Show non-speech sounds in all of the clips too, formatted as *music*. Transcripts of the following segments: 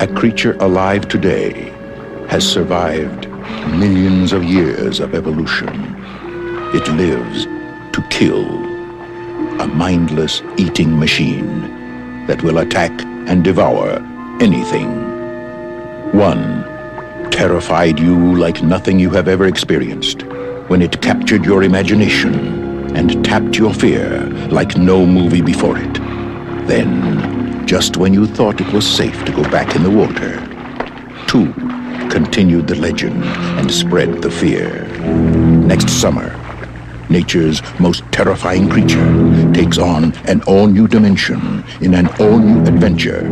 A creature alive today has survived millions of years of evolution. It lives to kill. A mindless eating machine that will attack and devour anything. One terrified you like nothing you have ever experienced when it captured your imagination and tapped your fear like no movie before it. Then, just when you thought it was safe to go back in the water, two continued the legend and spread the fear. Next summer, nature's most terrifying creature takes on an all-new dimension in an all-new adventure.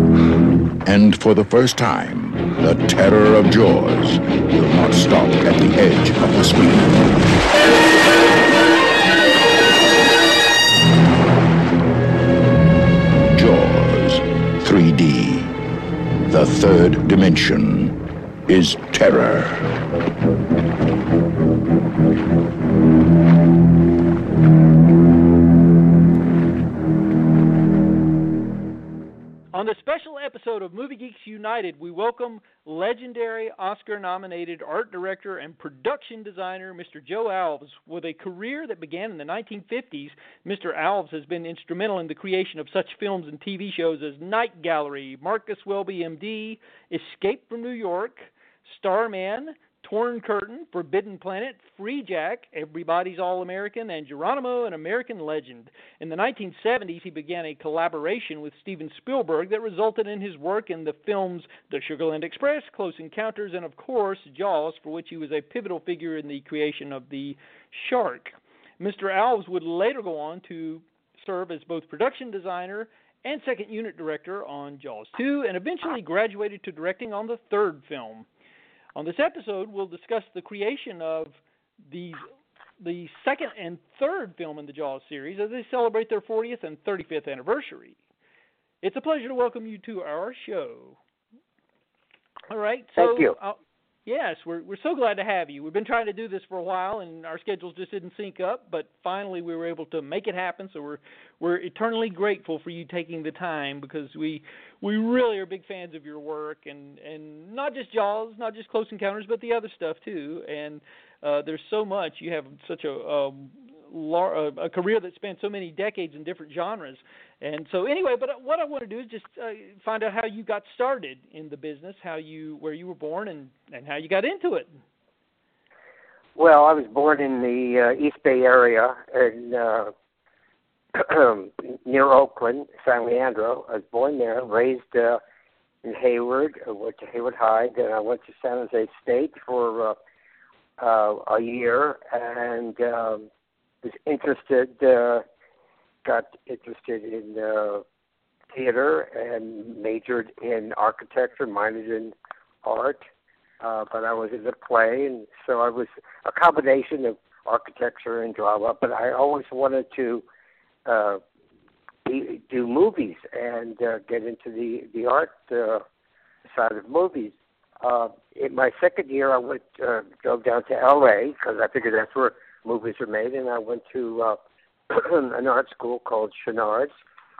And for the first time, the terror of Jaws will not stop at the edge of the screen. The third dimension is terror. Episode of Movie Geeks United, we welcome legendary Oscar nominated art director and production designer Mr. Joe Alves. With a career that began in the 1950s, Mr. Alves has been instrumental in the creation of such films and TV shows as Night Gallery, Marcus Welby MD, Escape from New York, Starman, Torn Curtain, Forbidden Planet, Freejack, Everybody's All American, and Geronimo, an American Legend. In the 1970s, he began a collaboration with Steven Spielberg that resulted in his work in the films The Sugarland Express, Close Encounters, and of course, Jaws, for which he was a pivotal figure in the creation of the shark. Mr. Alves would later go on to serve as both production designer and second unit director on Jaws 2, and eventually graduated to directing on the third film. On this episode, we'll discuss the creation of these the second and third film in the Jaws series as they celebrate their 40th and 35th anniversary. It's a pleasure to welcome you to our show. All right, so Thank you. Uh, yes, we're we're so glad to have you. We've been trying to do this for a while, and our schedules just didn't sync up. But finally, we were able to make it happen. So we're we're eternally grateful for you taking the time because we we really are big fans of your work and and not just Jaws, not just Close Encounters, but the other stuff too. And uh, there's so much. You have such a um, a a career that spans so many decades in different genres. And so anyway, but what I want to do is just uh, find out how you got started in the business, how you where you were born, and and how you got into it. Well, I was born in the uh, East Bay area in uh, *clears throat* near Oakland, San Leandro. I was born there, raised uh, in Hayward. I went to Hayward High, then I went to San Jose State for uh, uh, a year, and um, was interested. Uh, got interested in uh, theater and majored in architecture, minored in art. Uh, but I was in the play, and so I was a combination of architecture and drama. But I always wanted to uh, be, do movies and uh, get into the the art uh, side of movies. Uh, in my second year, I went uh, drove down to L.A. because I figured that's where movies are made, and I went to uh, *clears throat* an art school called Chouinard's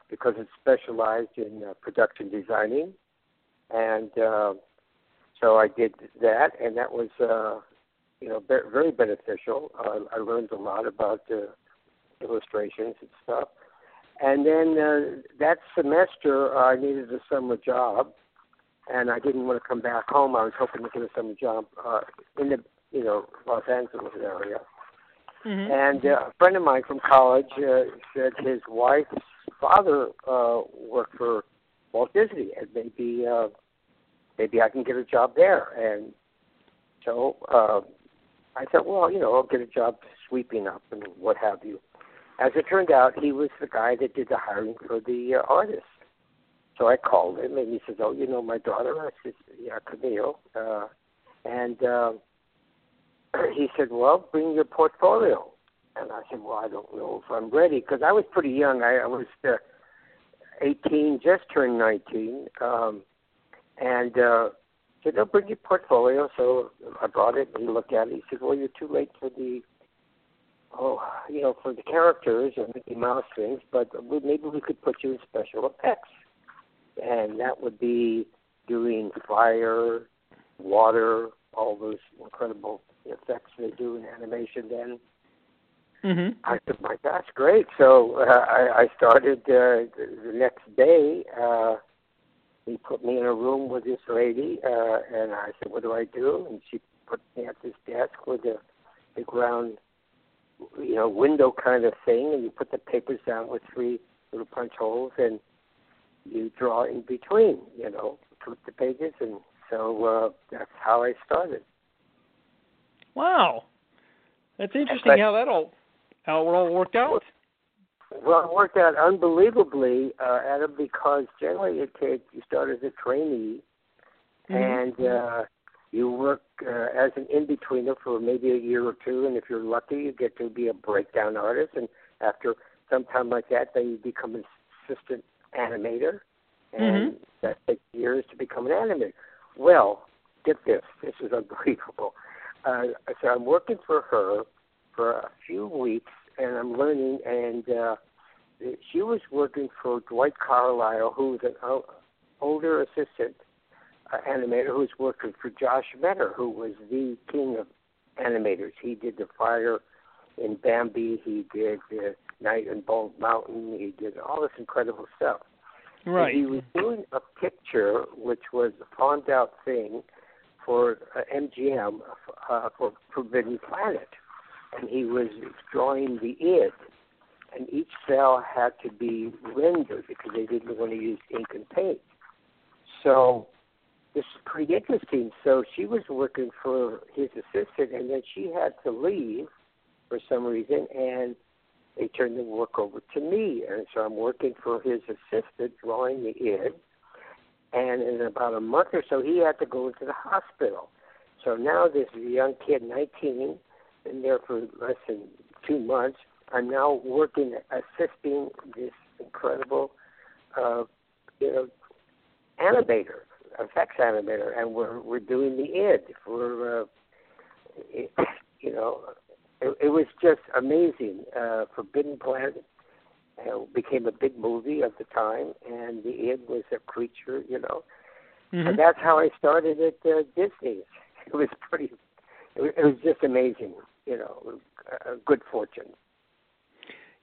because it specialized in uh, production designing, and uh, so I did that, and that was uh, you know be- very beneficial. Uh, I learned a lot about uh, illustrations and stuff. And then uh, that semester, uh, I needed a summer job, and I didn't want to come back home. I was hoping to get a summer job uh, in the you know Los Angeles area. Mm-hmm. And uh, a friend of mine from college uh, said his wife's father uh, worked for Walt Disney, and maybe uh, maybe I can get a job there. And so uh, I said, well, you know, I'll get a job sweeping up and what have you. As it turned out, he was the guy that did the hiring for the uh, artist. So I called him, and he says, "Oh, you know my daughter?" I said, "Yeah, Camille." Uh, and uh, *clears throat* he said, "Well, bring your portfolio." And I said, "Well, I don't know if I'm ready because I was pretty young. I, I was uh, 18, just turned 19." Um, and uh, said, "No, bring your portfolio." So I brought it, and he looked at it. He said, "Well, you're too late for the oh, you know, for the characters and Mickey Mouse things, but maybe we could put you in special effects, and that would be doing fire, water, all those incredible effects they do in animation then. Mm-hmm. I said, "My gosh, great!" So uh, I, I started uh, the, next day. Uh, he put me in a room with this lady, uh, and I said, "What do I do?" And she put me at this desk with a big round, you know, window kind of thing, and you put the papers down with three little punch holes, and you draw in between, you know, flip the pages, and so uh, that's how I started. Wow, that's interesting But- how that all how it all worked out. Well, it worked out unbelievably, uh, Adam, because generally it takes you start as a trainee, Mhm. and uh, you work uh, as an in betweener for maybe a year or two, and if you're lucky, you get to be a breakdown artist, and after some time like that, then you become an assistant animator, and Mhm. that takes years to become an animator. Well, get this, this is *laughs* unbelievable. Uh, so I'm working for her for a few weeks, and I'm learning, and uh, she was working for Dwight Carlisle, who was an o- older assistant uh, animator was working for Josh Meador, who was the king of animators. He did the fire in Bambi. He did the Night in Bald Mountain. He did all this incredible stuff. Right. He was doing a picture, which was a farmed out thing for uh, MGM uh, for Forbidden Planet, and he was drawing the id, and each cell had to be rendered because they didn't want to use ink and paint. So this is pretty interesting. So she was working for his assistant, and then she had to leave for some reason, and they turned the work over to me, and so I'm working for his assistant, drawing the id. And in about a month or so, he had to go into the hospital. So now this young kid, 19, been there for less than two months. I'm now working, assisting this incredible, uh, you know, animator, effects animator, and we're we're doing the id for, uh, *clears throat* you know, it, it was just amazing. Uh, Forbidden Planet uh, became a big movie of the time, and the id was a creature, you know. Mhm. And that's how I started at uh, Disney. *laughs* It was pretty. It was, it was just amazing, you know, good fortune.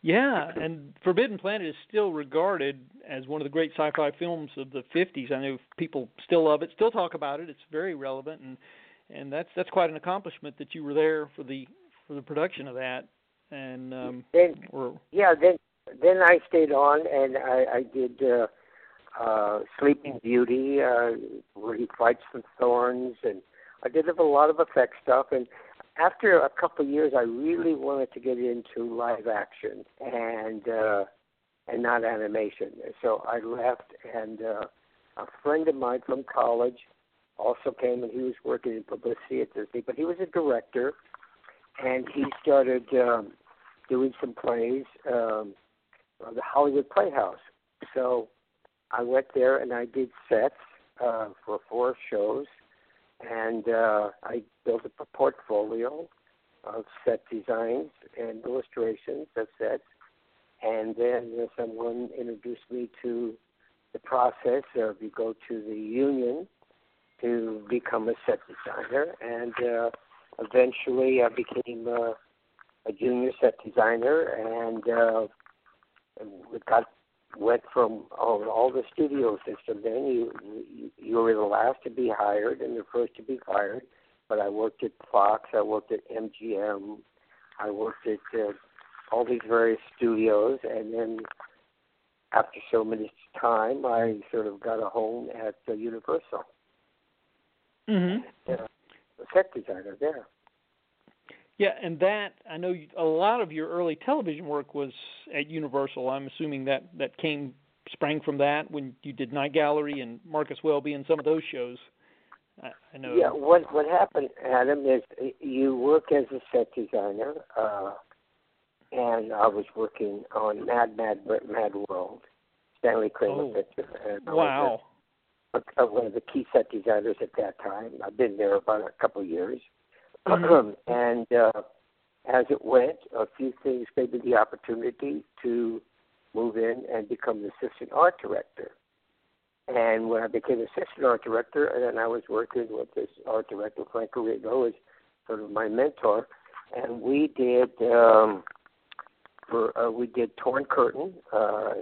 Yeah, and Forbidden Planet is still regarded as one of the great sci-fi films of the 50s. I know people still love it, still talk about it. It's very relevant, and and that's that's quite an accomplishment that you were there for the for the production of that. And um, Then or yeah, then then I stayed on and I, I did uh, uh, Sleeping Beauty, uh, where he fights the thorns, and I did a lot of effect stuff. And after a couple of years, I really wanted to get into live action and uh, and not animation. So I left, and uh, a friend of mine from college also came, and he was working in publicity at Disney, but he was a director, and he started um, doing some plays, um, the Hollywood Playhouse. So I went there and I did sets uh, for four shows, and uh, I built up a portfolio of set designs and illustrations of sets. And then someone introduced me to the process of you go to the union to become a set designer, and uh, eventually I became uh, a junior set designer, and uh, got went from all, all the studio system. Then you, you you were the last to be hired and the first to be fired. But I worked at Fox, I worked at MGM, I worked at uh, all these various studios, and then after so many time, I sort of got a home at uh, Universal. mhm. Yeah, set designer there. Yeah, and that I know you- a lot of your early television work was at Universal. I'm assuming that that came sprang from that when you did Night Gallery and Marcus Welby and some of those shows. I, I know. Yeah, what what happened, Adam, is you work as a set designer, uh, and I was working on Mad Mad Mad World, Stanley Kramer Oh. picture, and Wow. A, one of the key set designers at that time. I've been there about a couple of years, *clears throat* Mhm. and uh, as it went, a few things gave me the opportunity to move in and become the assistant art director. And when I became assistant art director, and then I was working with this art director, Frank Arrigo, as sort of my mentor, and we did um, for uh, we did Torn Curtain, uh,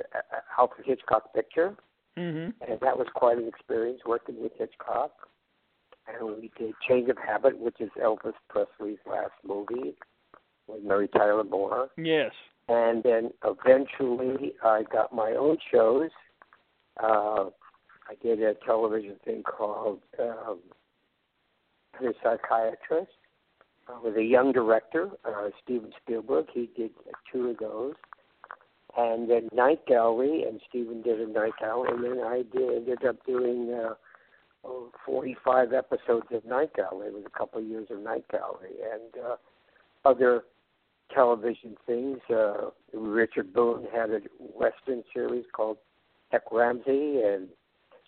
Alfred Hitchcock picture, mm-hmm. and that was quite an experience working with Hitchcock. And we did Change of Habit, which is Elvis Presley's last movie with Mary Tyler Moore. Yes. And then eventually, I got my own shows. Uh, I did a television thing called um, The Psychiatrist uh, with a young director, uh, Steven Spielberg. He did two of those. And then Night Gallery, and Steven did a Night Gallery, and then I did, ended up doing uh, oh, 45 episodes of Night Gallery. It was a couple of years of Night Gallery, and uh, other television things. Uh, Richard Boone had a Western series called Hec Ramsey, and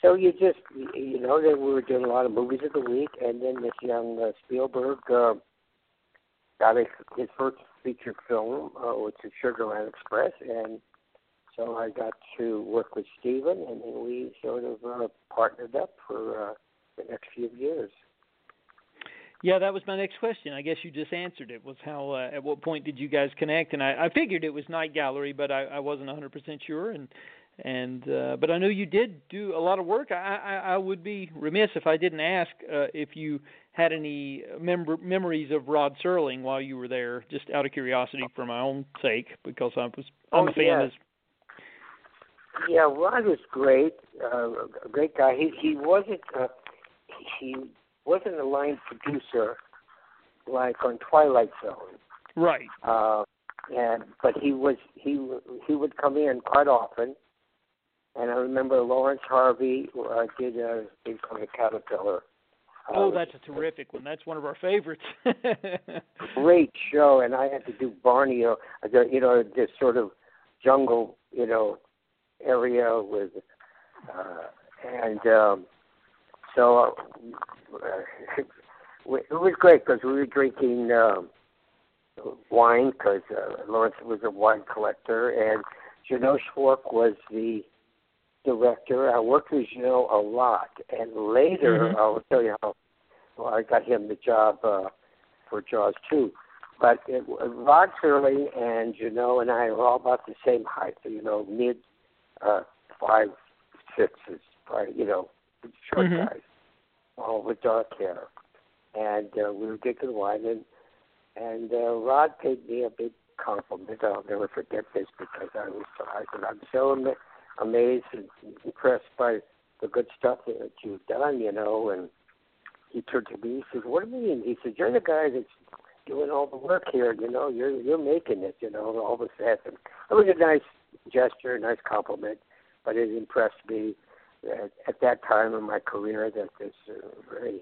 so you just, you know, that we were doing a lot of movies of the week, and then this young uh, Spielberg uh, got his first feature film, uh, which is Sugarland Express, and so I got to work with Steven, and then we sort of uh, partnered up for uh, the next few years. Yeah, that was my next question. I guess you just answered it. Was how uh, at what point did you guys connect? And I, I figured it was Night Gallery, but I, I wasn't 100% sure. And and uh, but I know you did do a lot of work. I, I, I would be remiss if I didn't ask uh, if you had any mem- memories of Rod Serling while you were there, just out of curiosity for my own sake, because I was I'm oh, a fan. Yeah. Yeah, Rod was great, uh, a great guy. He he wasn't uh, he wasn't a line producer like on Twilight Zone. Right. Uh, and but he was he he would come in quite often and I remember Laurence Harvey uh, did a thing called a Caterpillar. Oh, uh, that's a terrific one. That's one of our favorites. *laughs* great show, and I had to do Borneo, uh, you know, this sort of jungle, you know, area with, uh, and um, so uh, *laughs* it was great because we were drinking um, wine because uh, Laurence was a wine collector, and Jeannot Szwarc was the director. I worked with Jeannot a lot, and later mm-hmm. I'll tell you how well, I got him the job uh, for Jaws too. But it, Rod Serling and Jeannot and I are all about the same height, so, you know, mid uh, five sixes, right? You know, short mm-hmm. guys, all with dark hair, and uh, we were drinking wine, and and uh, Rod paid me a big compliment. I'll never forget this because I was so I said I'm so amazed amazed and impressed by the good stuff that you've done, you know. And he turned to me, he says, "What do you mean?" He says, "You're the guy that's doing all the work here, you know. You're you're making it, you know, all this that." And it was a nice gesture, a nice compliment, but it impressed me that at that time in my career that this uh, very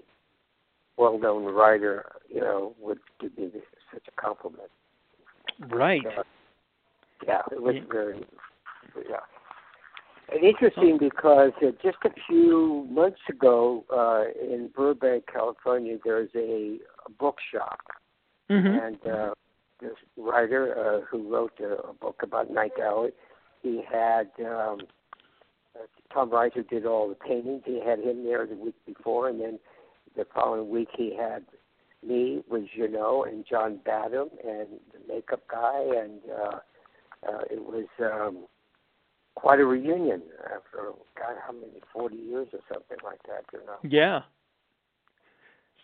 well-known writer, you know, would give me this, such a compliment. Right. Uh, yeah, it was very. Yeah. And interesting because uh, just a few months ago uh, in Burbank, California, there's a, a bookshop, mm-hmm. and uh, this writer uh, who wrote a, a book about Night Gallery, he had um, uh, Tom Reiser did all the paintings. He had him there the week before, and then the following week he had me with Jeannot and John Badham and the makeup guy, and uh, uh, it was. Um, quite a reunion after God, how many forty years or something like that, you know. Yeah.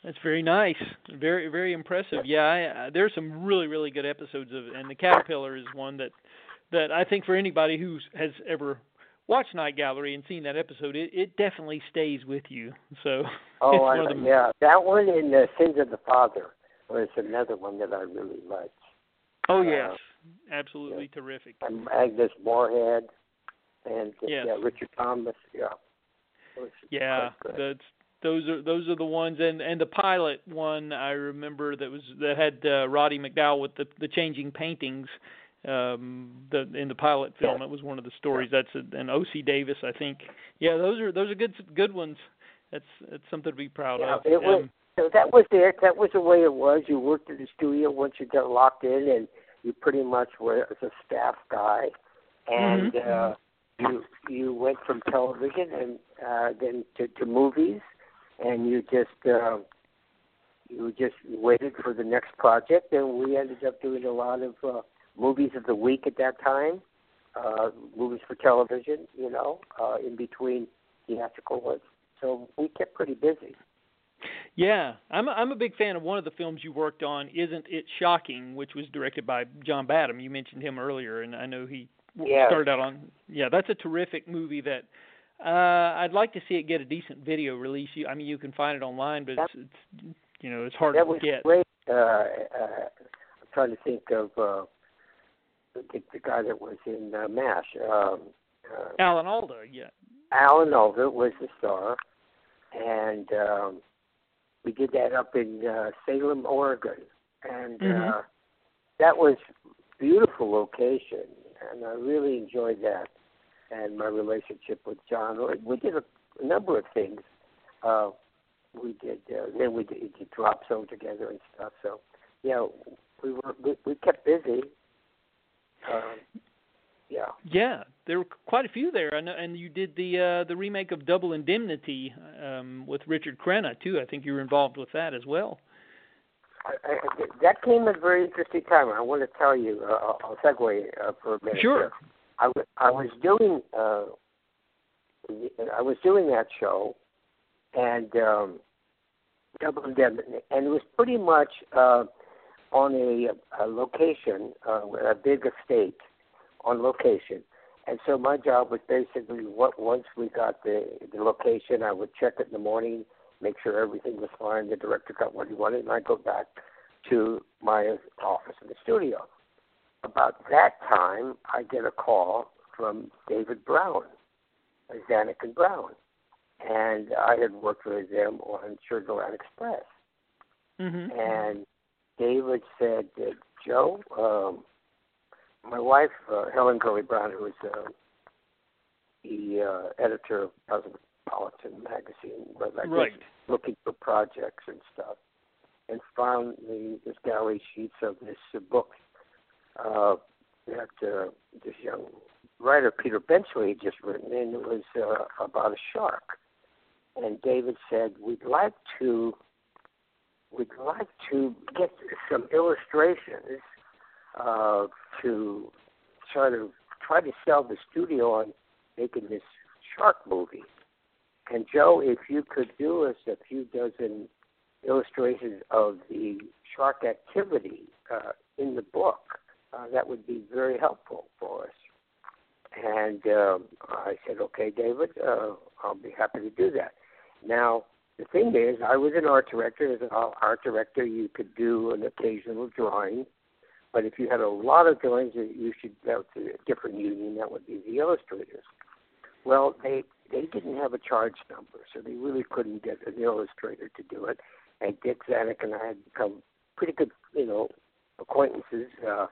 That's very nice. Very very impressive. Yeah, I, uh, there's some really really good episodes of and the Caterpillar is one that that I think for anybody who has ever watched Night Gallery and seen that episode, it, it definitely stays with you. So *laughs* Oh, I, the, yeah, that one in the Sins of the Father was another one that I really liked. Oh yes, uh, absolutely yeah. terrific. And Agnes Moorehead and uh, yes. yeah, Richard Thomas. Yeah. Yeah, that's those are those are the ones and and the pilot one I remember that was that had uh, Roddy McDowall with the the changing paintings um the in the pilot film yeah. it was one of the stories that's a, and Ossie Davis I think yeah those are those are good good ones that's that's something to be proud yeah, of it was, um, so that was it that was the way it was you worked at the studio once you got locked in and you pretty much were as a staff guy and mm-hmm. uh you you went from television and uh, then to, to movies, and you just uh, you just waited for the next project, and we ended up doing a lot of uh, movies of the week at that time, uh, movies for television, you know, uh, in between theatrical ones. So we kept pretty busy. Yeah, I'm a, I'm a big fan of one of the films you worked on. Isn't it shocking? Which was directed by John Badham. You mentioned him earlier, and I know he yeah. started out on. Yeah, that's a terrific movie that uh I'd like to see it get a decent video release. You, I mean, you can find it online, but it's, it's you know it's hard that to was get. great. Uh, uh, I'm trying to think of uh, the, the guy that was in uh, MASH. Um, uh, Alan Alda, yeah. Alan Alda was the star, and um, we did that up in uh, Salem, Oregon, and Mhm. uh, that was beautiful location, and I really enjoyed that. And my relationship with John, we did a, a number of things. Uh, we did, uh, then we did, did drop zone together and stuff. So, yeah, we were we, we kept busy. Um, yeah. Yeah, there were quite a few there, and and you did the uh, the remake of Double Indemnity um, with Richard Crenna too. I think you were involved with that as well. I, I, that came at a very interesting time. I want to tell you. Uh, I'll I'll segue uh, for a minute. Sure. I, w- I was doing uh, I was doing that show, and um, and it was pretty much uh, on a, a location, uh, a big estate on location. And so my job was basically what once we got the the location, I would check it in the morning, make sure everything was fine. The director got what he wanted, and I go back to my office in the studio. About that time, I get a call from David Brown, Zanuck and Brown, and I had worked with them on Sugarland Express. Mm-hmm. And David said that Joe, um, my wife uh, Helen Gurley Brown, who is uh, the uh, editor of Cosmopolitan magazine, was I guess Right. looking for projects and stuff, and found the this galley sheets of this uh, book uh, that uh, this young writer Peter Benchley had just written, and it was uh, about a shark. And David said, "We'd like to." We'd like to get some illustrations uh, to sort of try to sell the studio on making this shark movie. And Joe, if you could do us a few dozen illustrations of the shark activity uh, in the book, uh, that would be very helpful for us. And um, I said, okay, David, uh, I'll be happy to do that. Now, the thing is, I was an art director. As an art director, you could do an occasional drawing, but if you had a lot of drawings, you should go to a different union. That would be the illustrators. Well, they they didn't have a charge number, so they really couldn't get an illustrator to do it. And Dick Zanuck and I had become pretty good, you know, acquaintances, uh,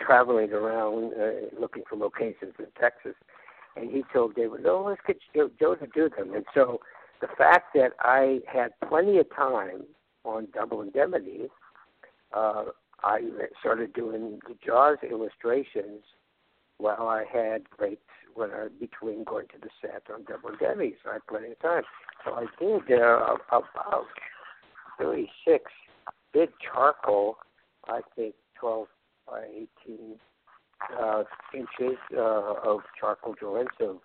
traveling around uh, looking for locations in Texas. And he told David, "No, let's get Joe, Joe to do them." And so the fact that I had plenty of time on Double Indemnity, uh, I started doing the Jaws illustrations while I had breaks when I between going to the set on Double so I had plenty of time. So I did uh, about 36 big charcoal, I think 12 by 18 uh, inches uh, of charcoal drawings of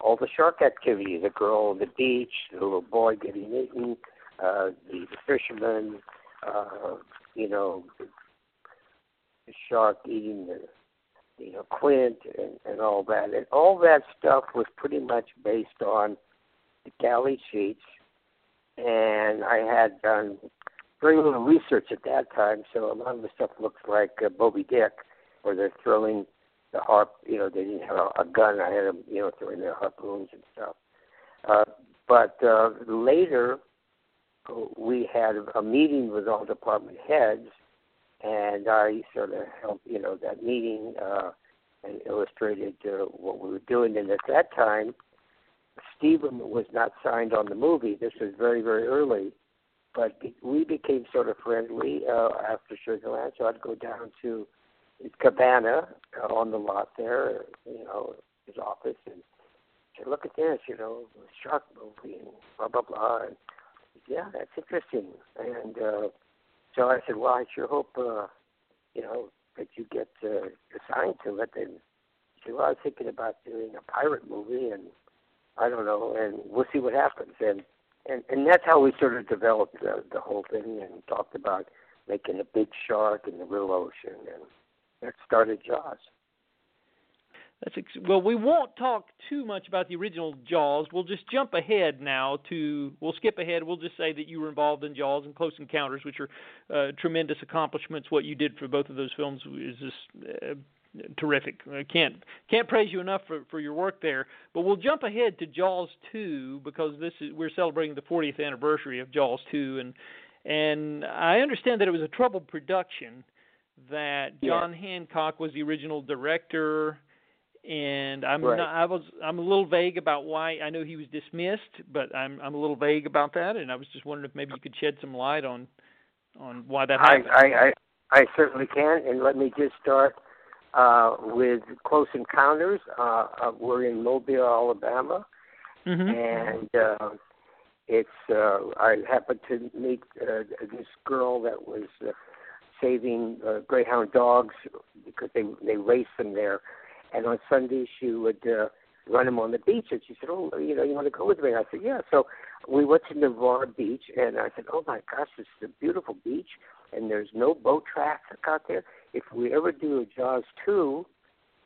all the shark activity, the girl on the beach, the little boy getting eaten, uh, the, the fisherman, uh, you know, the shark eating the, you know, Quint and, and all that. And all that stuff was pretty much based on the galley sheets. And I had done very little research at that time, so a lot of the stuff looks like uh, Dick, where they're throwing the harp. You know, they didn't have a, a gun. I had them, you know, throwing their harpoons and stuff. Uh, but uh, later, we had a meeting with all department heads, and I sort of helped, you know, that meeting uh, and illustrated uh, what we were doing. And at that time, Steven was not signed on the movie. This was very, very early, but we became sort of friendly uh, after Sugarland. So I'd go down to his cabana uh, on the lot there, you know, his office, and said, "Look at this, you know, shark movie and blah blah blah." And yeah, that's interesting. And uh, so I said, "Well, I sure hope, uh, you know, that you get uh, assigned to it." And he said, "Well, I was thinking about doing a pirate movie, and I don't know, and we'll see what happens." And and and that's how we sort of developed the, the whole thing and talked about making a big shark in the real ocean, and that started Jaws. That's ex- well. We won't talk too much about the original Jaws. We'll just jump ahead now to. We'll skip ahead. We'll just say that you were involved in Jaws and Close Encounters, which are uh, tremendous accomplishments. What you did for both of those films is just uh, terrific. I can't can't praise you enough for for your work there. But we'll jump ahead to Jaws 2 because this is we're celebrating the 40th anniversary of Jaws 2 and and I understand that it was a troubled production that John yeah. Hancock was the original director and I'm right. not, I was I'm a little vague about why I know he was dismissed, but I'm I'm a little vague about that and I was just wondering if maybe you could shed some light on on why that happened. I I I, I certainly can and let me just start uh, with Close Encounters. Uh, uh, we're in Mobile, Alabama, mm-hmm. and uh, it's uh, I happened to meet uh, this girl that was uh, saving uh, greyhound dogs because they they race them there, and on Sundays she would uh, run them on the beach, and she said, "Oh, you know, you want to go with me?" I said, "Yeah." So we went to Navarre Beach, and I said, "Oh my gosh, this is a beautiful beach, and there's no boat traffic out there." if we ever do a Jaws 2,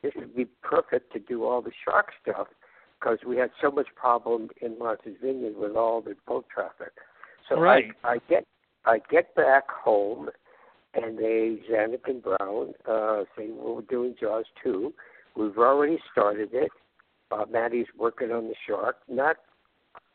this would be perfect to do all the shark stuff because we had so much problem in Martha's Vineyard with all the boat traffic. So right. I, I get I get back home, and they Zanuck and Brown uh, say well, we're doing Jaws 2. We've already started it. Uh, Mattey's working on the shark, not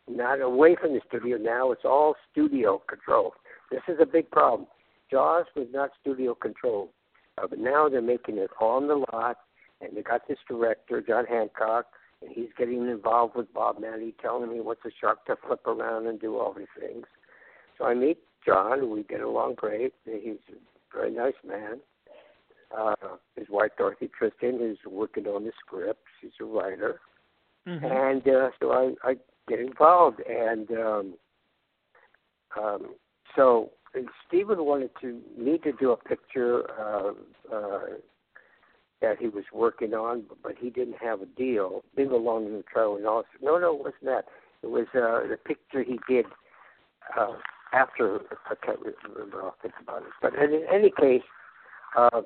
not away from the studio now. It's all studio control. This is a big problem. Jaws was not studio controlled. Uh, but now they're making it on the lot, and they got this director, John Hancock, and he's getting involved with Bob Mattey, telling me what's a shark to flip around and do all these things. So I meet John. We get along great. He's a very nice man. Uh, his wife Dorothy Tristan is working on the script. She's a writer, mm-hmm. and uh, so I, I get involved. And um, um, so and Steven wanted to me to do a picture uh, uh, that he was working on, but he didn't have a deal. Bingo Long in the Trail and all. No, no, it wasn't that. It was uh, the picture he did uh, after. I can't remember. I'll think about it. But in, in any case, uh,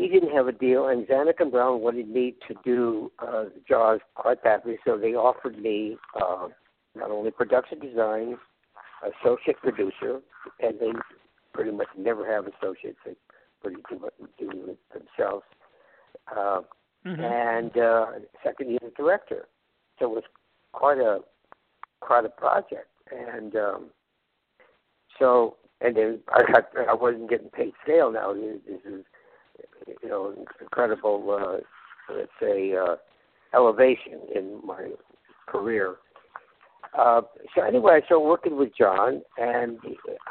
he didn't have a deal, and Zanuck and Brown wanted me to do uh, Jaws quite badly, so they offered me uh, not only production design associate producer, and they pretty much never have associates. They pretty do it, do it themselves. Uh, mm-hmm. And uh, second unit director. So it was quite a quite a project. And um, so and then I got I wasn't getting paid scale now. This is you know incredible. Uh, let's say uh, elevation in my career uh, so anyway, I started working with John, and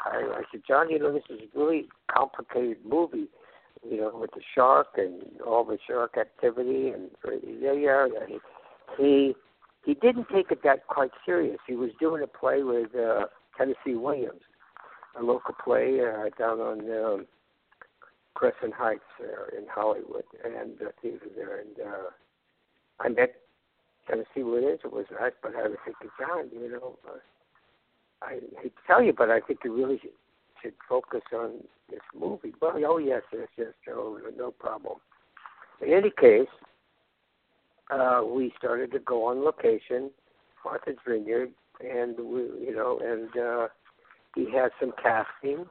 I, I said, John, you know, this is a really complicated movie, you know, with the shark and all the shark activity, and yeah, yeah. And he he didn't take it that quite serious. He was doing a play with uh, Tennessee Williams, a local play uh, down on um, Crescent Heights uh, in Hollywood, and uh, theater there, and uh, I met kind of see what it was nice, but I was thinking, John, you know, uh, I hate to tell you, but I think you really should, should focus on this movie. Well, oh yes, yes, yes, Joe, no problem. In any case, uh, we started to go on location, Martha's Vineyard, and we, you know, and uh, he had some casting.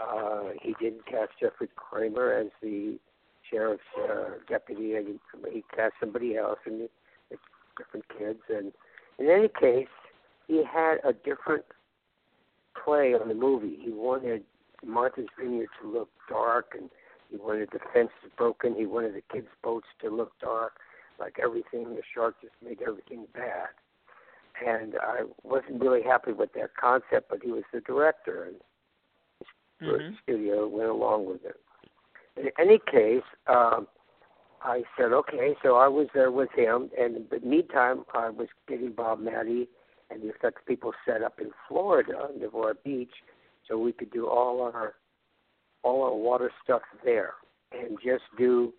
Uh, he didn't cast Jeffrey Kramer as the sheriff's uh, deputy, and he, cast somebody else, and different kids. And in any case, he had a different play on the movie. He wanted Martha's Vineyard to look dark, and he wanted the fences broken. He wanted the kids' boats to look dark, like everything. The shark just made everything bad. And I wasn't really happy with that concept, but he was the director, and the mm-hmm. studio went along with it. in any case, um, I said, okay. So I was there with him, and in the meantime, I was getting Bob Mattey and the effects people set up in Florida, Navarre Beach, so we could do all our all our water stuff there, and just do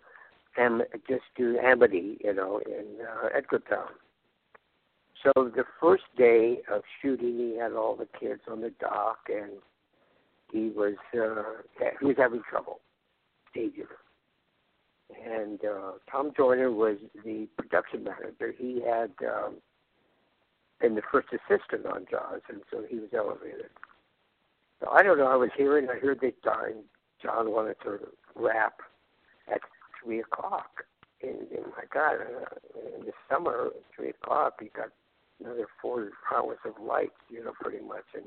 and just do Amity, you know, in uh, Edgartown. So the first day of shooting, he had all the kids on the dock, and he was uh, he was having trouble staging. And uh, Tom Joyner was the production manager. He had um, been the first assistant on Jaws, and so he was elevated. So I don't know. I was hearing. I heard that John John wanted to wrap at three o'clock. And, and my God, uh, in the summer, at three o'clock, you got another four hours of light, you know, pretty much. And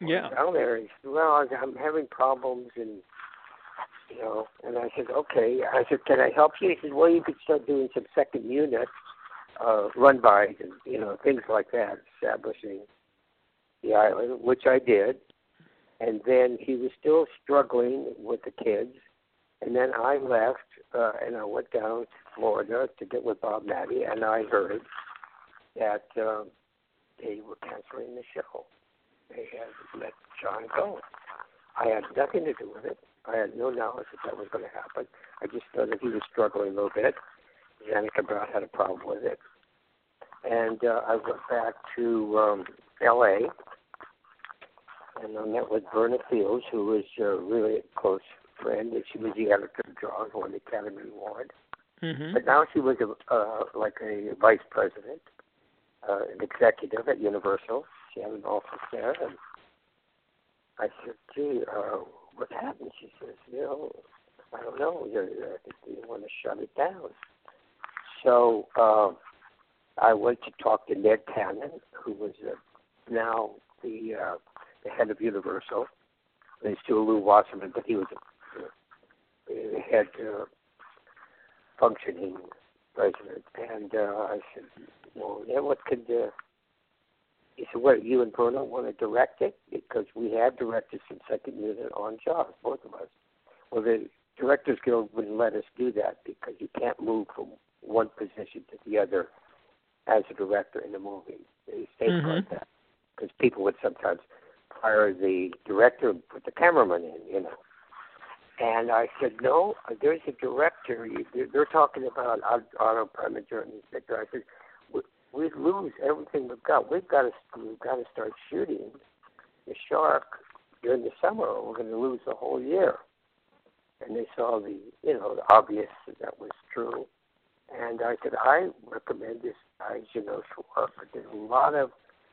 yeah, down there, he said, "Well, I'm having problems," and you know, and I said, "Okay." I said, "Can I help you?" He said, "Well, you could start doing some second unit uh, run by, and you know, things like that, establishing the island, which I did." And then he was still struggling with the kids, and then I left uh, and I went down to Florida to get with Bob Mattey, and I heard that um, they were canceling the show. They had let John go. I had nothing to do with it. I had no knowledge that that was going to happen. I just know that he was struggling a little bit. Janica Brown had a problem with it. And uh, I went back to um, L.A. and I met with Verna Fields, who was uh, really a close friend, and she was the editor of Jaws, won the Academy Award. Mm-hmm. But now she was a, uh, like a vice president, uh, an executive at Universal. She had an office there, and I said, "Gee, uh, what happened?" She says, "You know, I don't know. You're, I think you want to shut it down." So uh, I went to talk to Ned Tannen, who was uh, now the uh, the head of Universal. He's still Lew Wasserman, but he was a, a head uh, functioning president. And uh, I said, "Well, yeah, what could?" Uh, he said, "What you and Bruno want to direct it? Because we have directed some second unit on Jaws, both of us." Well, the Directors Guild wouldn't let us do that because you can't move from one position to the other as a director in a movie. They safeguard Mhm. that because people would sometimes hire the director and put the cameraman in, you know. And I said, no, there's a director. They're talking about Otto Preminger and Victor. I said, we, lose everything we've got. We've got to we've got to start shooting the shark during the summer, or we're going to lose the whole year. And they saw the you know the obvious that that was true. And I said, I recommend this guy, Jeannot Szwarc. I did a lot of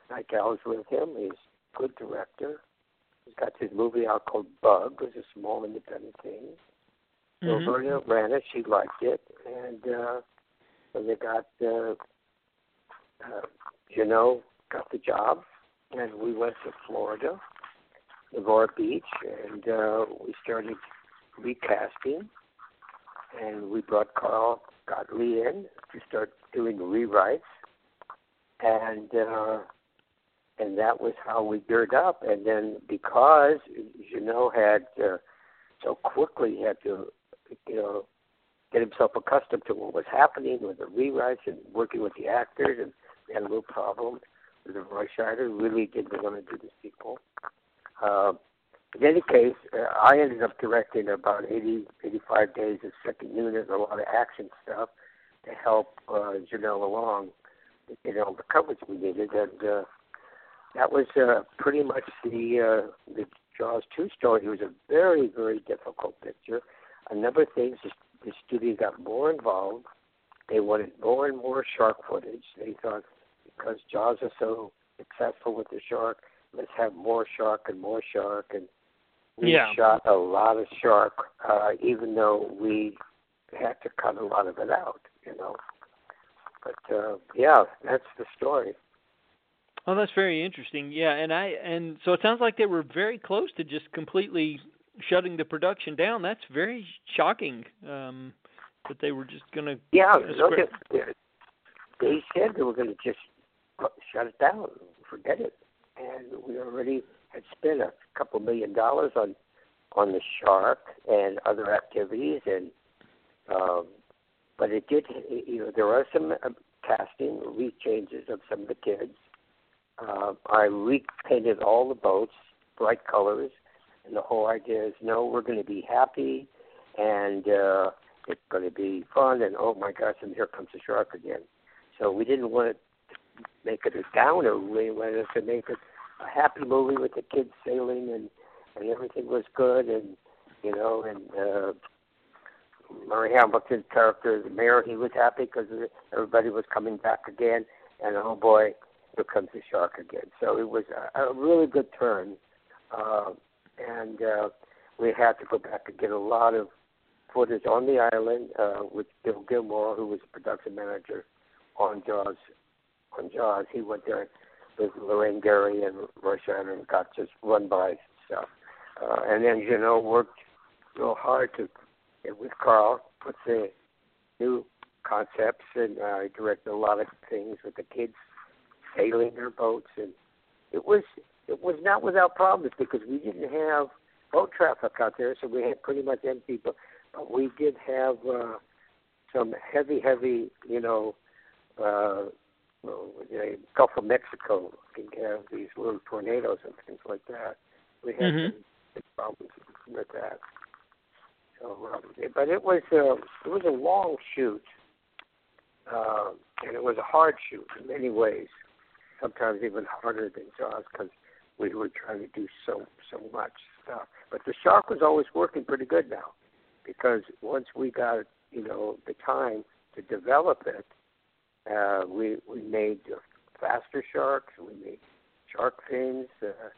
night gals with him. He's a good director. He's got this movie out called Bug. It was a small independent thing. So Mhm. Verna ran it. She liked it. And uh, so they got, uh, uh, Jeannot got the job. And we went to Florida, Navarre Beach, and uh, we started recasting. And we brought Carl Gottlieb in to start doing rewrites. And uh, and that was how we geared up. And then because Jeannot had uh, so quickly had to, you know, get himself accustomed to what was happening with the rewrites and working with the actors, and we had a little problem with the Roy Scheider. Really didn't want to do the sequel. Uh, in any case, uh, I ended up directing about 80, 85 days of second unit, a lot of action stuff to help uh, Jeannot along, you know, the coverage we needed, and uh, that was uh, pretty much the uh, the Jaws two story. It was a very very difficult picture. A number of things. The studio got more involved. They wanted more and more shark footage. They thought because Jaws is so successful with the shark, let's have more shark and more shark. And we Yeah. shot a lot of shark, uh, even though we had to cut a lot of it out. You know. But uh, yeah, that's the story. Oh, that's very interesting. Yeah, and I and so it sounds like they were very close to just completely shutting the production down. That's very shocking. Um that they were just going to Yeah, look at they said they were going to just shut it down, forget it, and we already had spent a couple million dollars on on the shark and other activities, and um, but it did. You know, there are some uh, casting rechanges of some of the kids. Uh, I repainted all the boats bright colors, and the whole idea is no, we're going to be happy, and uh, it's going to be fun, and oh my gosh, and here comes the shark again. So we didn't want to make it a downer. We wanted to make it a happy movie with the kids sailing and and everything was good and you know and uh Murray Hamilton's character, the mayor, he was happy because everybody was coming back again, and oh boy, here comes the shark again. So it was a, a really good turn, uh, and uh, we had to go back and get a lot of footage on the island uh, with Bill Gilmore, who was production manager on Jaws. On Jaws, he went there with Lorraine Gary and Scheider and got just run by stuff. Uh, and then, you know, worked real hard to, with Carl, put the new concepts, and uh, directed a lot of things with the kids sailing their boats, and it was it was not without problems because we didn't have boat traffic out there, so we had pretty much empty. But, but we did have uh, some heavy, heavy, you know, uh, well, the Gulf of Mexico can have these little tornadoes and things like that. We had mm-hmm. some big problems with that. So, um, but it was uh, it was a long shoot, uh, and it was a hard shoot in many ways. Sometimes even harder than Jaws because we were trying to do so so much stuff. But the shark was always working pretty good now, because once we got you know the time to develop it, uh, we we made faster sharks. We made shark fins. Uh,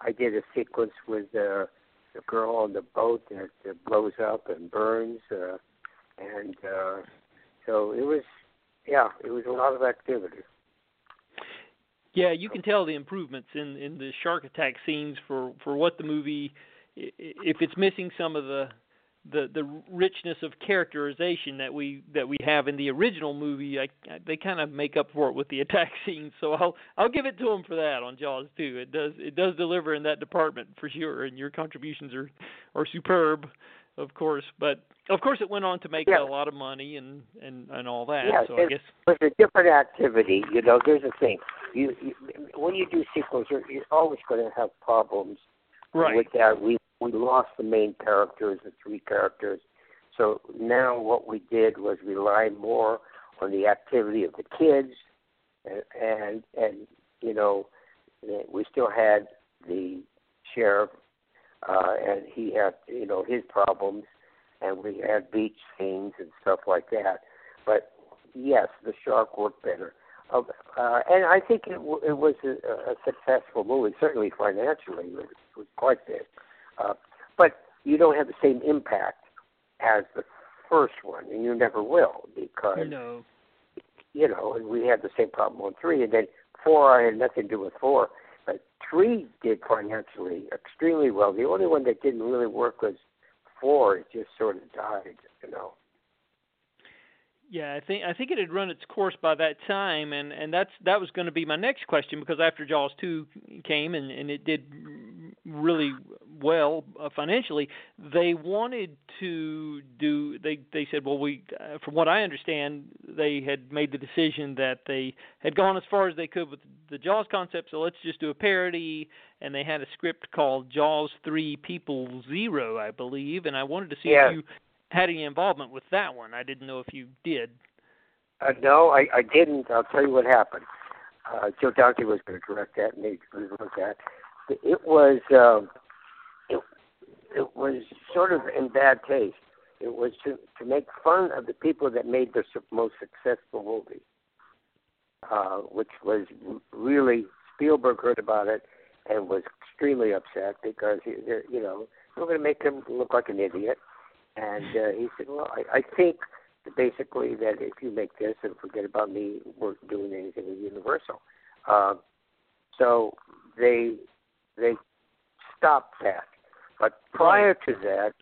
I did a sequence with uh, the girl on the boat that, that blows up and burns, uh, and uh, so it was, yeah, it was a lot of activity. Yeah, you can tell the improvements in in the shark attack scenes for for what the movie, if it's missing some of the the the richness of characterization that we that we have in the original movie, I, I, they kind of make up for it with the *laughs* attack scenes. So I'll I'll give it to them for that on Jaws too. It does it does deliver in that department for sure, and your contributions are are superb, of course. But of course, it went on to make yeah. a lot of money and and and all that. Yeah, so I guess it's a different activity. You know, there's a thing. You, you when you do sequels, you're, you're always going to have problems right. with that. We we lost the main characters, the three characters. So now what we did was rely more on the activity of the kids, and and, and you know, we still had the sheriff, uh, and he had you know his problems, and we had beach scenes and stuff like that. But yes, the shark worked better. Uh, and I think it, w- it was a, a successful movie, certainly financially. It was quite big. Uh, but you don't have the same impact as the first one, and you never will because no. you know. And we had the same problem on three, and then four I had nothing to do with four, but three did financially extremely well. The only one that didn't really work was four. It just sort of died, you know. Yeah, I think I think it had run its course by that time, and and that's that was going to be my next question because after Jaws two came and and it did really well uh, financially, they wanted to do. They they said, well, we uh, from what I understand, they had made the decision that they had gone as far as they could with the Jaws concept, so let's just do a parody. And they had a script called Jaws three People Zero, I believe, and I wanted to see yeah. if you had any involvement with that one. I didn't know if you did. Uh, no, I, I didn't. I'll tell you what happened. Uh, Joe Dante was going to direct that, and they wrote that. It was um, it, it was sort of in bad taste. It was to to make fun of the people that made the most successful movie, uh, which was really Spielberg heard about it and was extremely upset because you know we're going to make him look like an idiot and uh, he said, "Well, I, I think basically that if you make this and forget about me, we're doing anything with Universal." Uh, so they they stopped that. But prior to that,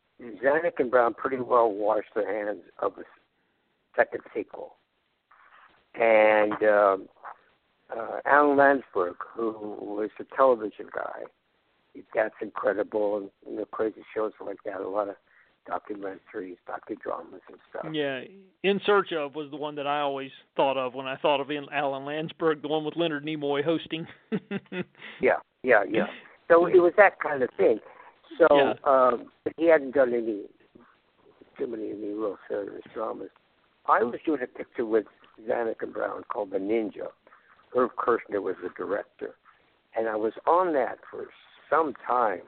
Zanuck and Brown pretty well washed their hands of the second sequel. And um, uh, Alan Landsberg, who was a television guy, that's incredible, and you know, crazy shows like that. A lot of documentaries, docudramas, and stuff. Yeah, In Search of was the one that I always thought of when I thought of Alan Landsberg, the one with Leonard Nimoy hosting. *laughs* yeah, yeah, yeah. *laughs* So it was that kind of thing. So yeah. um, he hadn't done any too many any real serious dramas. I was doing a picture with Zanuck and Brown called The Ninja. Irv Kershner was the director, and I was on that for some time,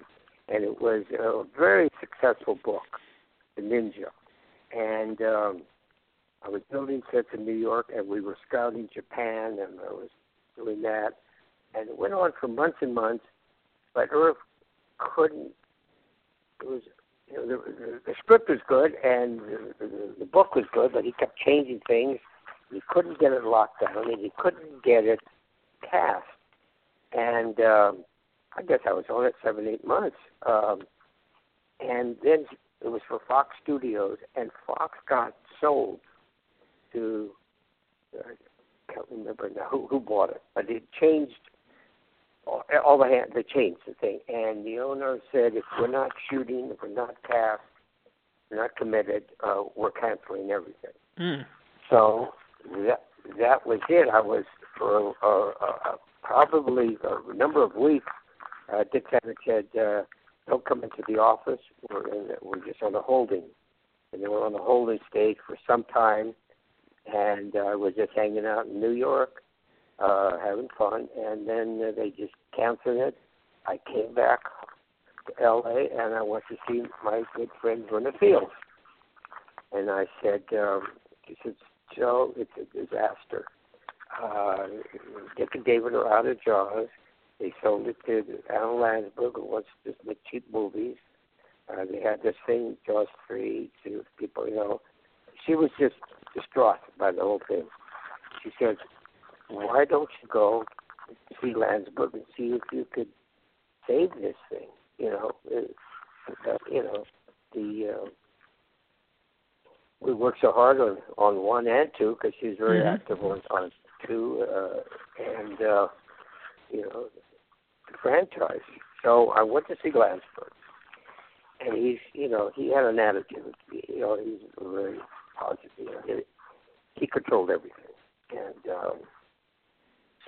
and it was a very successful book, The Ninja. And um, I was building sets in New York, and we were scouting Japan, and I was doing that, and it went on for months and months. But Irv couldn't. It was you know, the, the, script was good and the, the, book was good, but he kept changing things. He couldn't get it locked down, and he couldn't get it cast. And um, I guess I was on it seven, eight months. Um, and then it was for Fox Studios, and Fox got sold to I can't remember now who, who bought it, but it changed all, all the hand, the changed the thing, and the owner said if we're not shooting, if we're not cast, we're not committed, uh, we're canceling everything. Mm. So that that was it. I was for uh, uh, probably a number of weeks. Uh, Dick Zanuck said, uh, "Don't come into the office. We're in, we're just on a holding." And they were on a holding stage for some time, and I uh, was just hanging out in New York, uh, having fun, and then uh, they just canceled it. I came back to L.A. and I went to see my good friend Verna Fields, and I said, um, "He said, Joe, it's a disaster. Uh, Dick and David are out of Jaws. They sold it to Alan Landsberg, who wants to just make cheap movies. Uh, they had this thing, Jaws 3, to people, you know. She was just distraught by the whole thing. She said, why don't you go see Landsberg and see if you could save this thing? You know, uh, you know, the uh, we work so hard on on one and two because she's very mm-hmm. active on on two, uh, and uh, you know, the franchise. So I went to see Landsberg, and he's you know he had an attitude. You know, he's very positive. You know, he, he controlled everything, and um,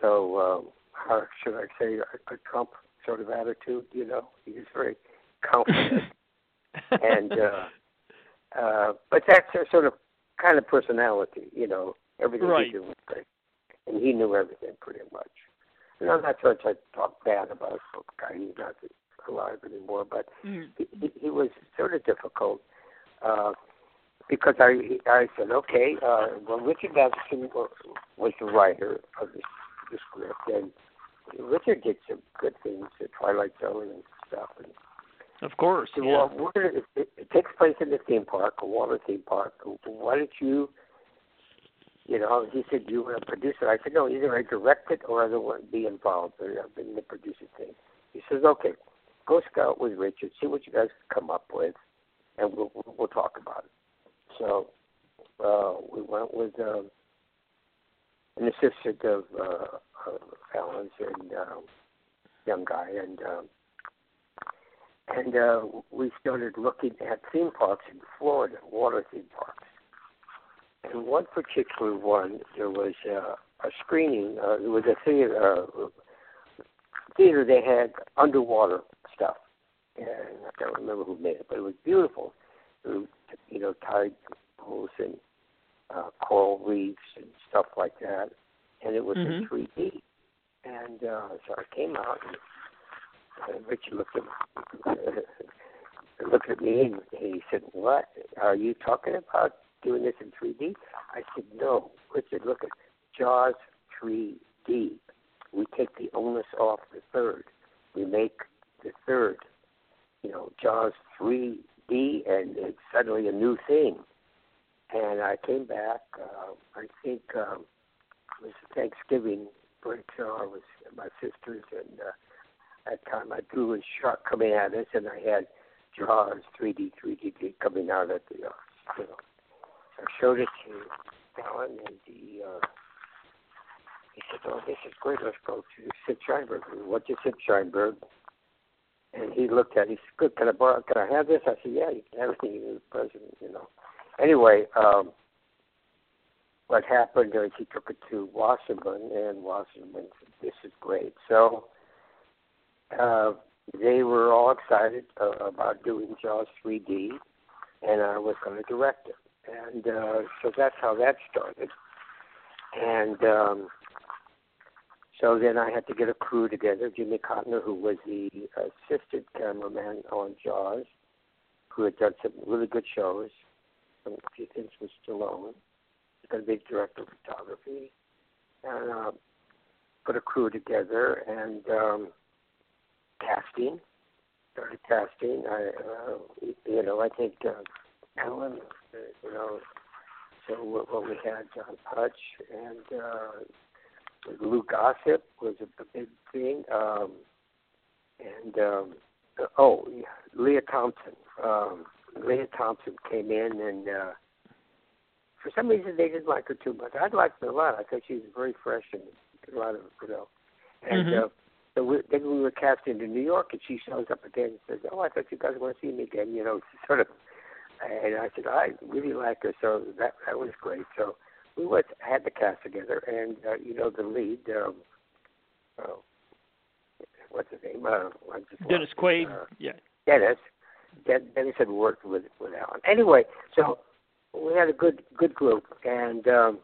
so um, how should I say a, a Trump sort of attitude? You know, he was very confident, *laughs* and uh, *laughs* uh, but that's a sort of kind of personality. You know, everything right. he did was great, and he knew everything pretty much. And I'm not sure I talk bad about the guy. He's not alive anymore, but mm. he, he, he was sort of difficult. Uh, because I I said okay. Uh, well, Richard Matheson was the writer of the the script, and Richard did some good things, the Twilight Zone and stuff. And of course, so, yeah. well, we're gonna, it, it takes place in the theme park, a water theme park. Why don't you, you know? He said you were a producer. I said no, either I direct it or I don't want to be involved in the producing thing. He says okay, go scout with Richard, see what you guys come up with, and we'll we'll talk about it. So uh, we went with. Um, an assistant of, uh, of and um, young guy, and um, and uh, we started looking at theme parks in Florida, water theme parks. And one particular one, there was uh, a screening. Uh, it was a theater. Uh, theater they had underwater stuff, and I can't remember who made it, but it was beautiful. It was, you know, tide pools and uh, coral reefs and stuff like that, and it was mm-hmm. in 3D. And uh, so I came out, and, Richard looked at *laughs* looked at me, and he said, "What are you talking about? Doing this in 3D?" I said, "No, Richard. Look at Jaws 3D. We take the onus off the third. We make the third, you know, Jaws 3D, and it's suddenly a new thing." And I came back. Uh, I think um, it was Thanksgiving break, so I was at my sister's, and uh, that time I drew a shark coming at us, and I had Jaws 3D, 3D coming out at the, uh, you know. I showed it to Alan, and he, uh, he said, "Oh, this is great. Let's go to Sid Sheinberg." We went to Sid Sheinberg, And he looked at it. He said, "Good. Can I borrow? Can I have this?" I said, "Yeah, you can have anything. You're the president, you know." Anyway, um, what happened is he took it to Washington, and Washington said, "This is great." So uh, they were all excited uh, about doing Jaws 3D, and I was going to direct it. And uh, so that's how that started. And um, so then I had to get a crew together. Jimmy Contner, who was the assistant cameraman on Jaws, who had done some really good shows, some things with Stallone. To be director of photography. And uh, put a crew together and um, casting. Started casting. I, uh, you know, I think uh, uh, you know, so what, what we had John Putch and uh, Lou Gossett was a, a big thing, um, and um, oh, yeah, Lea Thompson. Um, Lea Thompson came in and. uh for some reason they didn't like her too much. I liked her a lot. I thought she was very fresh and a lot of you know. And Mhm. uh, so we, then we were casting to New York, and she shows up again and says, "Oh, I thought you guys want to see me again." You know, *laughs* sort of. And I said, "I really like her," so that that was great. So we went had the cast together, and uh, you know the lead. Um, oh, what's his name? Uh, Dennis. Quaid. Uh, yeah. Dennis. Den- Dennis had worked with with Alan. Anyway, so we had a good good group, and um,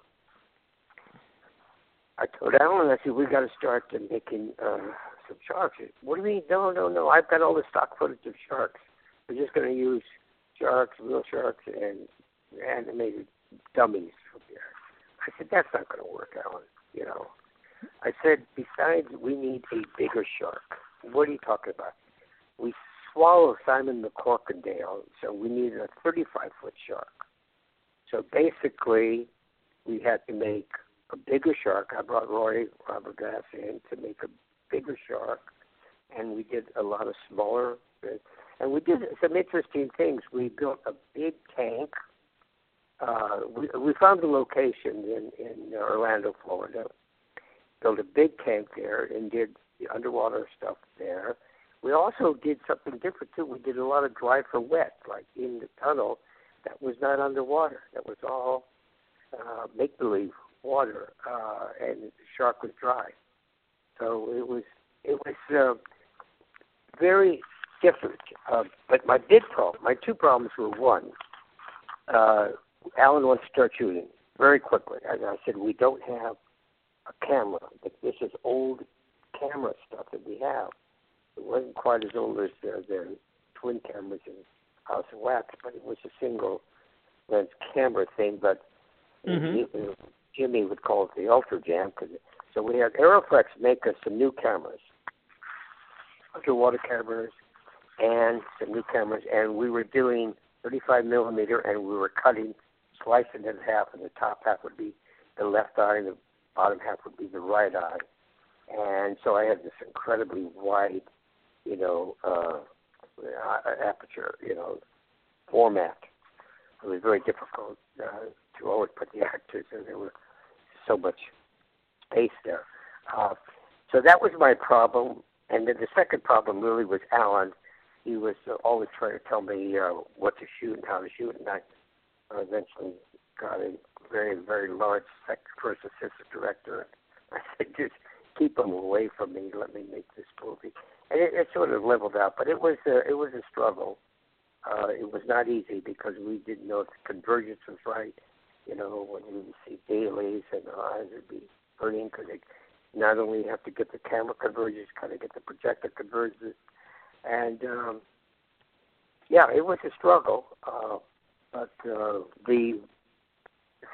I told Alan, I said, we got to start making uh, some sharks. What do you mean? No, no, no. I've got all the stock footage of sharks. We're just going to use sharks, real sharks, and animated dummies from here. I said, that's not going to work, Alan. You know. I said, besides, we need a bigger shark. What are you talking about? We swallowed Simon MacCorkindale, so we needed a 35 foot shark. So basically, we had to make a bigger shark. I brought Roy Arbogast in to make a bigger shark, and we did a lot of smaller. And we did some interesting things. We built a big tank. Uh, we, we found a location in, in Orlando, Florida. Built a big tank there and did the underwater stuff there. We also did something different too. We did a lot of dry for wet, like in the tunnel that was not underwater. That was all uh, make believe water, uh, and the shark was dry. So it was it was uh, very different. Uh, but my big problem, my two problems were one, uh, Alan wants to start shooting very quickly. As I said, we don't have a camera. This is old camera stuff that we have. It wasn't quite as old as the, the twin cameras in House of Wax, but it was a single lens camera thing. But Mhm. Jimmy would call it the Ultra Jam. Cause so we had Arriflex make us some new cameras, underwater cameras, and some new cameras, and we were doing 35 millimeter, and we were cutting, slicing it in half, and the top half would be the left eye, and the bottom half would be the right eye. And so I had this incredibly wide, you know, uh, aperture, you know, format. It was very difficult uh, to always put the *laughs* actors, and there was so much space there. Uh, so that was my problem. And then the second problem really was Alan. He was uh, always trying to tell me uh, what to shoot and how to shoot, and I eventually got a very, very large sec- first assistant director. *laughs* I said, just keep him away from me. Let me make this movie. It, it sort of leveled out, but it was a, it was a struggle. Uh, it was not easy because we didn't know if the convergence was right. You know, when you would see dailies and eyes would be hurting because they not only have to get the camera convergence, kind of get the projector convergence, and um, yeah, it was a struggle. Uh, but uh, the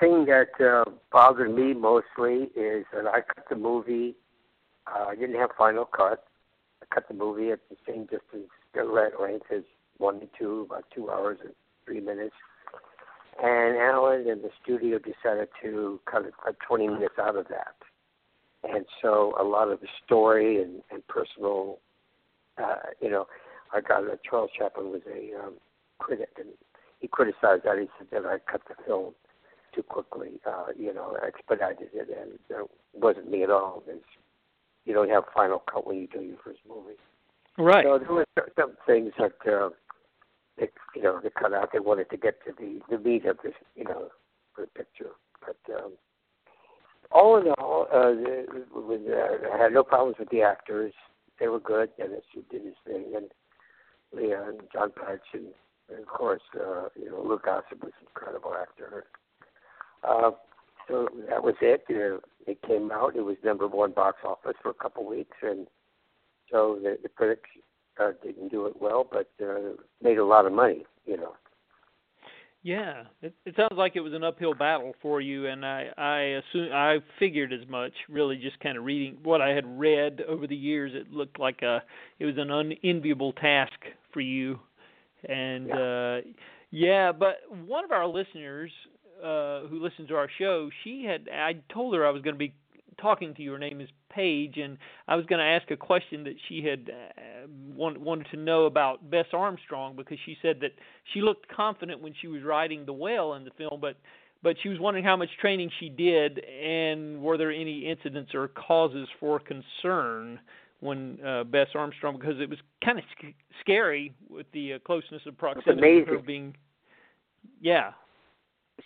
thing that uh, bothered me mostly is that I cut the movie. Uh, I didn't have final cut. Cut the movie at the same distance, length as one and two, about two hours and three minutes. And Alan and the studio decided to cut cut 20 minutes out of that. And so a lot of the story and, and personal, uh, you know, I got uh, Charles Champlin was a um, critic, and he criticized that. He said that I cut the film too quickly, uh, you know, expedited it, and it wasn't me at all. It's, you don't have final cut when you do your first movie. Right. So there were some things that uh, they, you know, they cut out. They wanted to get to the the meat of this, you know, the picture. But um, all in all, uh, with, uh, I had no problems with the actors. They were good. Dennis did his thing, and Lea and John Putch, and, and of course, uh, you know, Lou Gossett was an incredible actor. Uh, so that was it. Uh, it came out. It was number one box office for a couple of weeks, and so the, the critics uh, didn't do it well, but uh, made a lot of money. You know. Yeah, it, it sounds like it was an uphill battle for you, and I I assume I figured as much. Really, just kind of reading what I had read over the years, it looked like a it was an unenviable task for you, and Yeah. uh yeah. But one of our listeners uh who listens to our show, she had I told her I was going to be talking to you. Her name is Paige, and I was going to ask a question that she had uh, want, wanted to know about Bess Armstrong because she said that she looked confident when she was riding the whale in the film, but but she was wondering how much training she did and were there any incidents or causes for concern when uh, Bess Armstrong because it was kind of sc- scary with the uh, closeness of proximity of her being yeah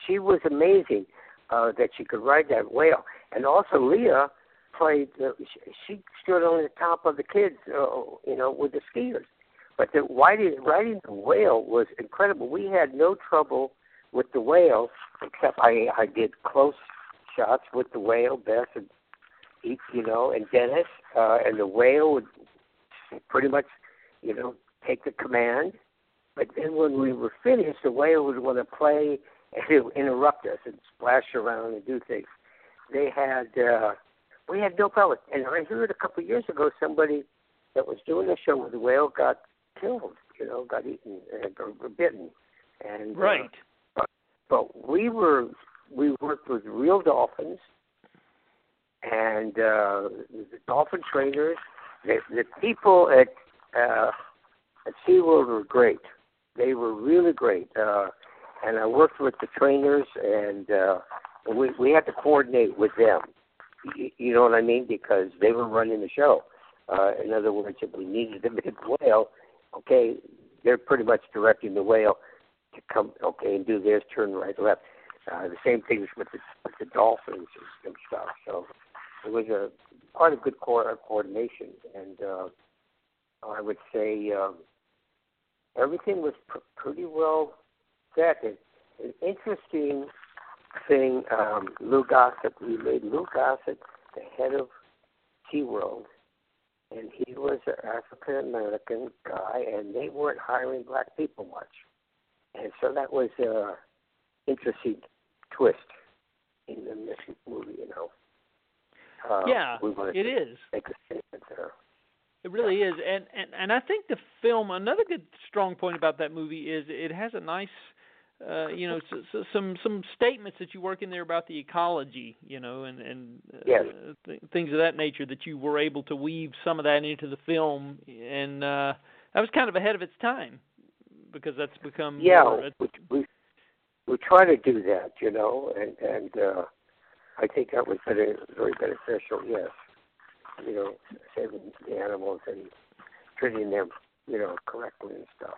She was amazing uh, that she could ride that whale, and also Lea played. Uh, she, stood on the top of the kids, uh, you know, with the skiers. But the riding riding the whale was incredible. We had no trouble with the whale, except I I did close shots with the whale, Bess and you know, and Dennis, uh, and the whale would pretty much, you know, take the command. But then when we were finished, the whale would want to play and interrupt us and splash around and do things. They had uh, we had no problem. And I heard a couple of years ago somebody that was doing a show with the whale got killed. You know, got eaten and, or, or bitten. And uh, right but we were we worked with real dolphins and uh the dolphin trainers the the people at uh at SeaWorld were great they were really great uh and I worked with the trainers and uh we we had to coordinate with them. You, you know what I mean? Because they were running the show. Uh in other words if we needed a big whale okay they're pretty much directing the whale to come okay and do this turn right left. Uh, the same thing with the with the dolphins and stuff. So it was a quite a good co- uh, coordination, and uh, I would say um, everything was pr- pretty well set. And an interesting thing, um, Lou Gossett, we made Lou Gossett the head of SeaWorld, and he was an African American guy, and they weren't hiring black people much, and so that was uh, interesting twist in the mission movie, you know. Uh, yeah it is make a statement there. It really is, and and and I think the film. Another good strong point about that movie is it has a nice, uh, you know, s s some some statements that you work in there about the ecology, you know, and and uh, Yes. th- things of that nature that you were able to weave some of that into the film, and uh, that was kind of ahead of its time because that's become Yeah, more, we, we we try to do that, you know, and and uh, I think that was very very beneficial. Yes, you know, saving the animals and treating them, you know, correctly and stuff.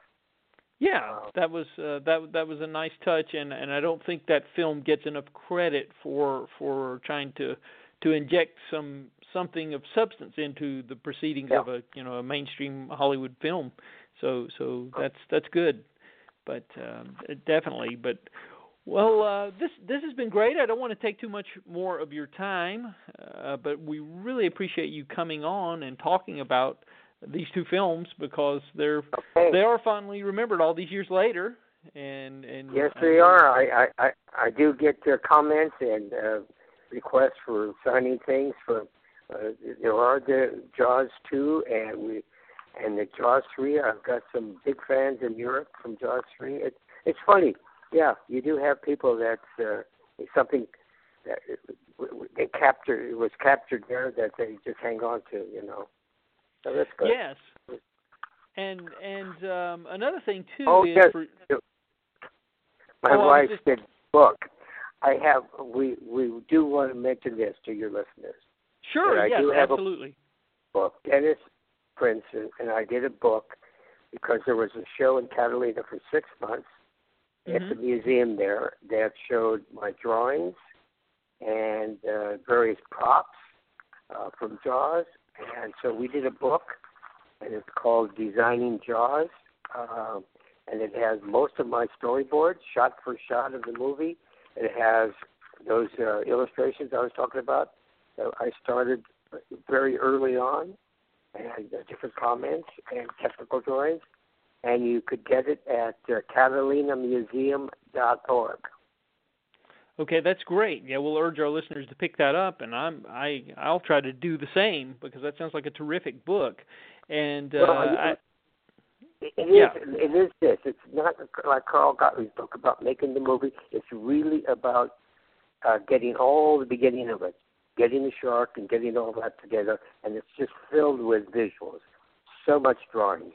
Yeah, that was uh, that that was a nice touch, and and I don't think that film gets enough credit for for trying to to inject some something of substance into the proceedings Yeah. of a you know a mainstream Hollywood film. So so that's that's good, but um, definitely. But well, uh, this this has been great. I don't want to take too much more of your time, uh, but we really appreciate you coming on and talking about these two films because they're Okay. they are fondly remembered all these years later and and Yes, they are. I I I, I do get uh, comments and uh, requests for signing things. For uh, there are the Jaws two and we and the Jaws three. I've got some big fans in Europe from Jaws three. It, it's funny. Yeah, you do have people that uh, something that they captured. It was captured there that they just hang on to. You know. So that's good. yes and and um another thing too Oh, is yes. for My Oh, wife just- said, "Look, I have. We we do want to mention this to your listeners. sure I yes do have a- absolutely Book Dennis and, and I did a book because there was a show in Catalina for six months mm-hmm. at the museum there that showed my drawings and uh, various props uh, from Jaws. And so we did a book, and it's called Designing Jaws. Uh, and it has most of my storyboards, shot for shot of the movie. It has those uh, illustrations I was talking about. So I started very early on, and uh, different comments and technical drawings. And you could get it at uh, CatalinaMuseum.org. Okay, that's great. Yeah, we'll urge our listeners to pick that up, and I'm I I'll try to do the same because that sounds like a terrific book. And uh, well, I, it is, yeah. it is this. It's not like Carl Gottlieb's book about making the movie. It's really about uh, getting all the beginning of it, getting the shark and getting all that together, and it's just filled with visuals. So much drawings,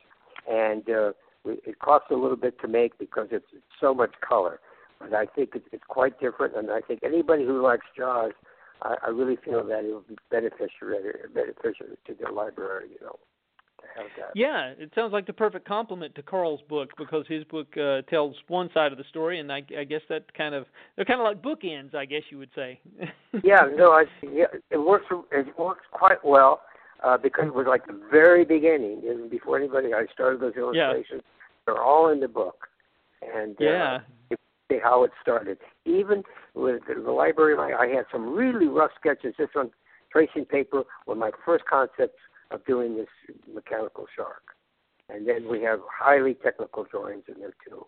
and uh, it costs a little bit to make because it's so much color but I think it's, it's quite different. And I think anybody who likes Jaws, I, I really feel that it would be beneficial beneficial to their library. You know. Yeah, it sounds like the perfect complement to Carl's book because his book uh, tells one side of the story, and I, I guess that kind of they're kind of like bookends, I guess you would say. *laughs* yeah, no, I, yeah, it works. It works quite well uh, because it was like the very beginning, and before anybody, I started those illustrations. Yeah. They're all in the book, and uh, how it started. Even with the library, I had some really rough sketches just on tracing paper with my first concepts of doing this mechanical shark. And then we have highly technical drawings in there too.